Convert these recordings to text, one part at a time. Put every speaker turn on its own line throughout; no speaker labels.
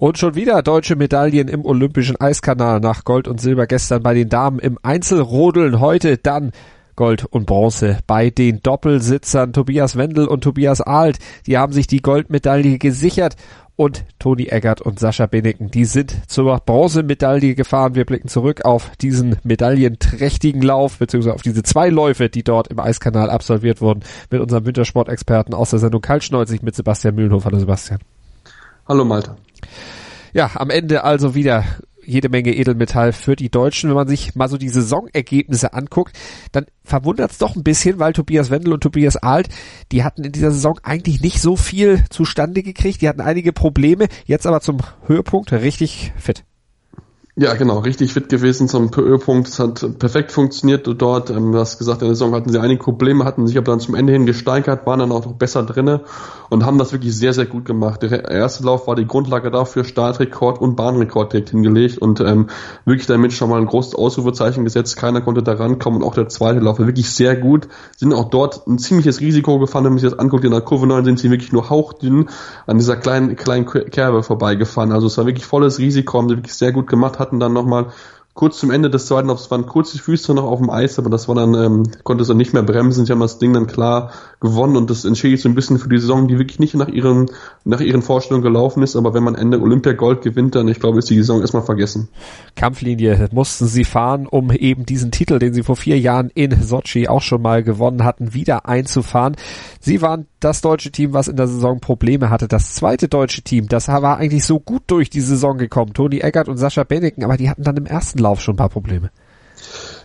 Und schon wieder deutsche Medaillen im Olympischen Eiskanal nach Gold und Silber gestern bei den Damen im Einzelrodeln. Heute dann Gold und Bronze bei den Doppelsitzern Tobias Wendel und Tobias Alt. Die haben sich die Goldmedaille gesichert und Toni Eggert und Sascha Beneken, die sind zur Bronzemedaille gefahren. Wir blicken zurück auf diesen medaillenträchtigen Lauf, beziehungsweise auf diese zwei Läufe, die dort im Eiskanal absolviert wurden, mit unserem Wintersportexperten aus der Sendung Kaltschneuzig mit Sebastian Mühlenhof. Hallo Sebastian.
Hallo Malte.
Ja, am Ende also wieder jede Menge Edelmetall für die Deutschen. Wenn man sich mal so die Saisonergebnisse anguckt, dann verwundert es doch ein bisschen, weil Tobias Wendel und Tobias Alt, die hatten in dieser Saison eigentlich nicht so viel zustande gekriegt. Die hatten einige Probleme, jetzt aber zum Höhepunkt richtig fit.
Ja, genau, richtig fit gewesen zum Höhepunkt. Es hat perfekt funktioniert dort. Ähm, du hast gesagt, in der Saison hatten sie einige Probleme, hatten sich aber dann zum Ende hin gesteigert, waren dann auch noch besser drinne und haben das wirklich sehr, sehr gut gemacht. Der erste Lauf war die Grundlage dafür, Startrekord und Bahnrekord direkt hingelegt und ähm, wirklich damit schon mal ein großes Ausrufezeichen gesetzt. Keiner konnte da rankommen und auch der zweite Lauf war wirklich sehr gut. Sind auch dort ein ziemliches Risiko gefahren, wenn man sich das anguckt. In der Kurve 9 sind sie wirklich nur hauchdünn an dieser kleinen, kleinen Kerbe vorbeigefahren. Also es war wirklich volles Risiko, haben sie wirklich sehr gut gemacht, hatten dann nochmal kurz zum Ende des zweiten Laufs waren kurz die Füße noch auf dem Eis, aber das war dann, ähm, konnte es dann nicht mehr bremsen. Sie haben das Ding dann klar gewonnen und das entschädigt so ein bisschen für die Saison, die wirklich nicht nach ihren, nach ihren Vorstellungen gelaufen ist, aber wenn man Ende Olympia Gold gewinnt, dann ich glaube, ist die Saison erstmal vergessen.
Kampflinie mussten sie fahren, um eben diesen Titel, den sie vor vier Jahren in Sochi auch schon mal gewonnen hatten, wieder einzufahren. Sie waren das deutsche Team, was in der Saison Probleme hatte. Das zweite deutsche Team, das war eigentlich so gut durch die Saison gekommen. Toni Eggert und Sascha Benneken, aber die hatten dann im ersten Lauf schon ein paar Probleme.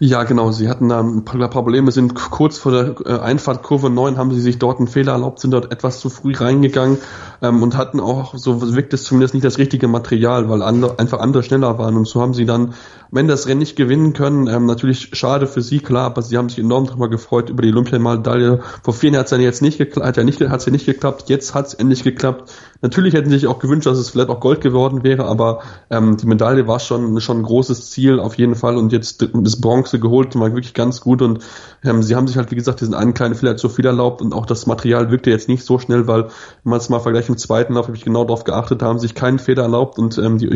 Ja, genau. Sie hatten da ein paar Probleme, sind kurz vor der äh, Einfahrt Kurve 9 haben sie sich dort einen Fehler erlaubt, sind dort etwas zu früh reingegangen ähm, und hatten auch, so wirkt es zumindest nicht das richtige Material, weil andere, einfach andere schneller waren. Und so haben sie dann Ende das Rennen nicht gewinnen können. Ähm, natürlich schade für sie, klar, aber sie haben sich enorm darüber gefreut über die Olympiamedaille. Vor vier Jahren hat es ja jetzt nicht geklappt, hat ja nicht, hat's ja nicht geklappt, jetzt hat es endlich geklappt. Natürlich hätten sie sich auch gewünscht, dass es vielleicht auch Gold geworden wäre, aber ähm, die Medaille war schon, schon ein großes Ziel auf jeden Fall und jetzt das Bronze geholt war wirklich ganz gut und ähm, sie haben sich halt, wie gesagt, diesen einen kleinen Fehler zu viel erlaubt und auch das Material wirkte jetzt nicht so schnell, weil, wenn man es mal vergleicht dem zweiten Lauf, habe ich genau darauf geachtet, haben sich keinen Fehler erlaubt und ähm, die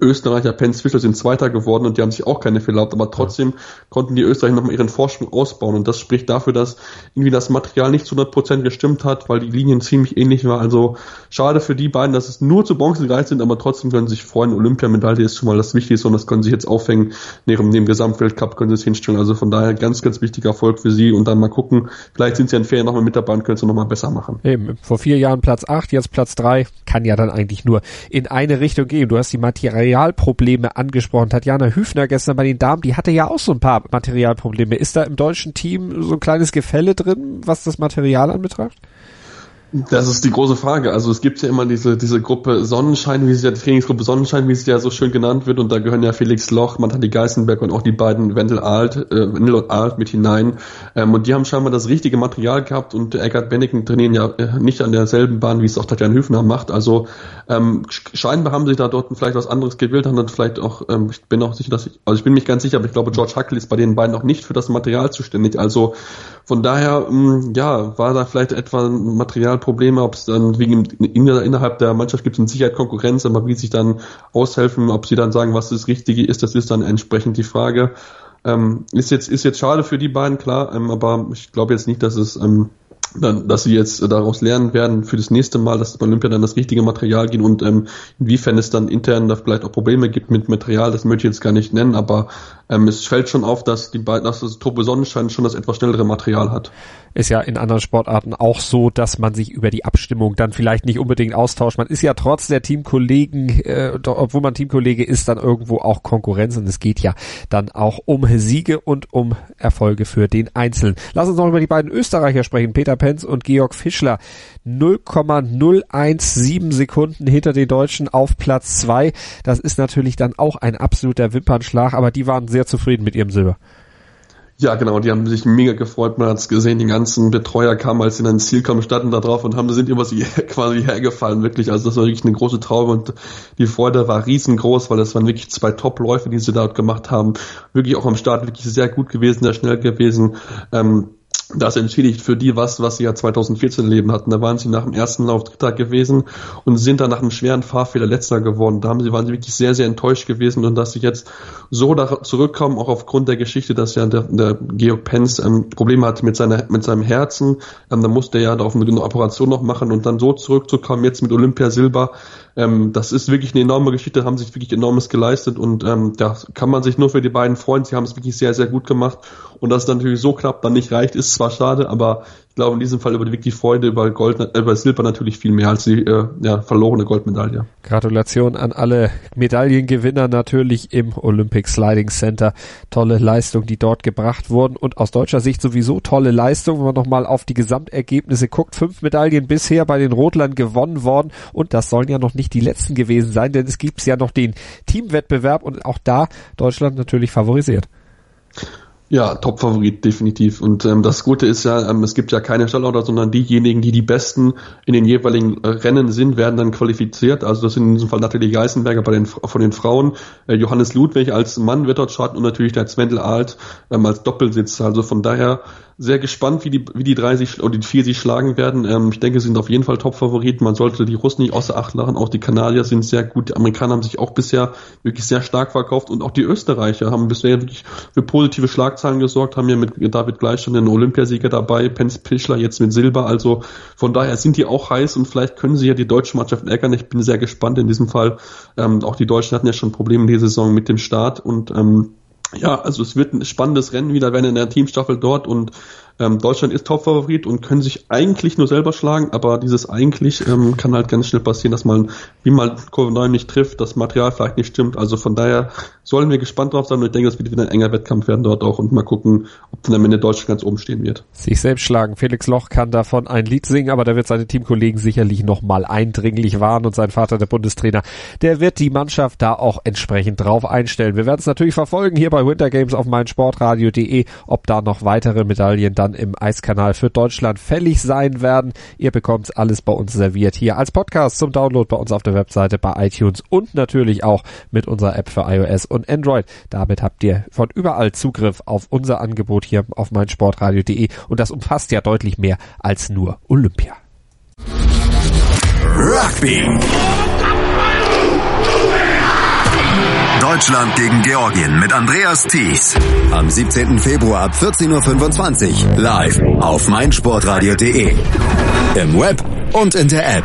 Österreicher Pence Fischer sind Zweiter geworden und die haben sich auch keine Fehler erlaubt, aber trotzdem konnten die Österreicher nochmal ihren Vorsprung ausbauen und das spricht dafür, dass irgendwie das Material nicht zu 100% gestimmt hat, weil die Linien ziemlich ähnlich waren. Also schade für die beiden, dass es nur zu Bronze gereicht sind, aber trotzdem können sie sich freuen. Olympiamedaille ist schon mal das Wichtigste und das können sie jetzt aufhängen. Neben dem Gesamtweltcup können sie es hinstellen. Also von daher ganz, ganz wichtiger Erfolg für sie und dann mal gucken, vielleicht sind sie in Ferien nochmal mit dabei und können es nochmal besser machen.
Eben, vor vier Jahren Platz 8, jetzt Platz 3, kann ja dann eigentlich nur in eine Richtung gehen. Du hast die Materialprobleme angesprochen. Tatjana Hüfner gestern bei den Damen, die hatte ja auch so ein paar Materialprobleme. Ist da im deutschen Team so ein kleines Gefälle drin, was das Material anbetrifft?
Das ist die große Frage. Also es gibt ja immer diese, diese Gruppe Sonnenschein, wie sie ja, die Trainingsgruppe Sonnenschein, wie sie ja so schön genannt wird, und da gehören ja Felix Loch, Matali Geisenberg und auch die beiden Wendel Alt, äh, Wendel und Alt mit hinein. Ähm, und die haben scheinbar das richtige Material gehabt und Eckart Benneken trainieren ja äh, nicht an derselben Bahn, wie es auch Tatjan Hüfner macht. Also ähm, scheinbar haben sie da dort vielleicht was anderes gewählt, haben dann vielleicht auch, ähm, ich bin auch sicher, dass ich, also ich bin mich ganz sicher, aber ich glaube, George Huckel ist bei den beiden auch nicht für das Material zuständig. Also von daher, mh, ja, war da vielleicht etwa ein Materialproblem, ob es dann wegen innerhalb der Mannschaft gibt es mit Sicherheit Konkurrenz, aber wie sich dann aushelfen, ob sie dann sagen, was das Richtige ist, das ist dann entsprechend die Frage. Ähm, ist jetzt ist jetzt schade für die beiden, klar, ähm, aber ich glaube jetzt nicht, dass es ähm, dann, dass sie jetzt daraus lernen werden für das nächste Mal, dass bei Olympia dann das richtige Material geht und ähm, inwiefern es dann intern da vielleicht auch Probleme gibt mit Material, das möchte ich jetzt gar nicht nennen, aber ähm, es fällt schon auf, dass die beiden, dass das Truppe Sonnenschein schon das etwas schnellere Material hat.
Ist ja in anderen Sportarten auch so, dass man sich über die Abstimmung dann vielleicht nicht unbedingt austauscht. Man ist ja trotz der Teamkollegen, äh, obwohl man Teamkollege ist, dann irgendwo auch Konkurrenz und es geht ja dann auch um Siege und um Erfolge für den Einzelnen. Lass uns noch über die beiden Österreicher sprechen, Peter Penz und Georg Fischler. 0,017 Sekunden hinter den Deutschen auf Platz zwei. Das ist natürlich dann auch ein absoluter Wimpernschlag, aber die waren sehr zufrieden mit ihrem Silber.
Ja, genau, die haben sich mega gefreut. Man hat es gesehen, die ganzen Betreuer kamen, als sie dann ins Ziel kamen, standen da drauf und haben, sind über sie quasi hergefallen, wirklich. Also das war wirklich eine große Traube und die Freude war riesengroß, weil das waren wirklich zwei Top-Läufe, die sie dort gemacht haben. Wirklich auch am Start wirklich sehr gut gewesen, sehr schnell gewesen. Ähm, das entschädigt für die was, was sie ja 2014 Leben hatten. Da waren sie nach dem ersten Lauf Dritter gewesen und sind dann nach einem schweren Fahrfehler Letzter geworden. Da haben sie, waren sie wirklich sehr, sehr enttäuscht gewesen und dass sie jetzt so da zurückkommen, auch aufgrund der Geschichte, dass ja der, der Georg Pence ähm, Probleme hatte mit, seiner, mit seinem Herzen. Ähm, da musste er ja auf eine Operation noch machen und dann so zurückzukommen, jetzt mit Olympia Silber, ähm, das ist wirklich eine enorme Geschichte, haben sich wirklich enormes geleistet und ähm, da kann man sich nur für die beiden freuen. Sie haben es wirklich sehr, sehr gut gemacht und dass es natürlich so knapp dann nicht reicht, ist zwar schade, aber ich glaube in diesem Fall über wirklich Freude über Gold, äh, über Silber natürlich viel mehr als die äh, ja, verlorene Goldmedaille.
Gratulation an alle Medaillengewinner natürlich im Olympic Sliding Center. Tolle Leistung, die dort gebracht wurden und aus deutscher Sicht sowieso tolle Leistung, wenn man nochmal auf die Gesamtergebnisse guckt. Fünf Medaillen bisher bei den Rotlern gewonnen worden und das sollen ja noch nicht die letzten gewesen sein, denn es gibt ja noch den Teamwettbewerb und auch da Deutschland natürlich favorisiert.
Ja, Top-Favorit, definitiv. Und ähm, das Gute ist ja, ähm, es gibt ja keine Stallorder, sondern diejenigen, die die Besten in den jeweiligen äh, Rennen sind, werden dann qualifiziert. Also das sind in diesem Fall Nathalie Geisenberger bei den, von den Frauen, äh, Johannes Ludwig als Mann wird dort starten und natürlich der Zwendel Alt ähm, als Doppelsitz. Also von daher sehr gespannt, wie die, wie die drei sich oder die vier sich schlagen werden. Ähm, ich denke, sie sind auf jeden Fall Top-Favoriten. Man sollte die Russen nicht außer Acht lachen. Auch die Kanadier sind sehr gut. Die Amerikaner haben sich auch bisher wirklich sehr stark verkauft und auch die Österreicher haben bisher wirklich für positive Schlagzeilen gesorgt, haben ja mit David Gleich schon den Olympiasieger dabei, Pence Pichler jetzt mit Silber. Also von daher sind die auch heiß und vielleicht können sie ja die deutsche Mannschaft ärgern. Ich bin sehr gespannt in diesem Fall. Ähm, auch die Deutschen hatten ja schon Probleme in dieser Saison mit dem Start und ähm, ja, also es wird ein spannendes Rennen wieder werden in der Teamstaffel dort und ähm, Deutschland ist Topfavorit und können sich eigentlich nur selber schlagen, aber dieses eigentlich ähm, kann halt ganz schnell passieren, dass man, wie man Kurve 9 nicht trifft, das Material vielleicht nicht stimmt. Also von daher sollen wir gespannt drauf sein und ich denke, es wird wieder ein enger Wettkampf werden dort auch und mal gucken, ob dann am Ende Deutschland ganz oben stehen wird.
Sich selbst schlagen. Felix Loch kann davon ein Lied singen, aber da wird seine Teamkollegen sicherlich nochmal eindringlich warnen und sein Vater, der Bundestrainer, der wird die Mannschaft da auch entsprechend drauf einstellen. Wir werden es natürlich verfolgen hier bei Winter Games auf meinsportradio.de, ob da noch weitere Medaillen dann im Eiskanal für Deutschland fällig sein werden. Ihr bekommt alles bei uns serviert hier als Podcast zum Download bei uns auf der Webseite, bei iTunes und natürlich auch mit unserer App für iOS und Android. Damit habt ihr von überall Zugriff auf unser Angebot hier auf meinsportradio.de und das umfasst ja deutlich mehr als nur Olympia.
Rugby. Deutschland gegen Georgien mit Andreas Thies. Am 17. Februar ab 14.25 Uhr live auf meinsportradio.de. Im Web und in der App.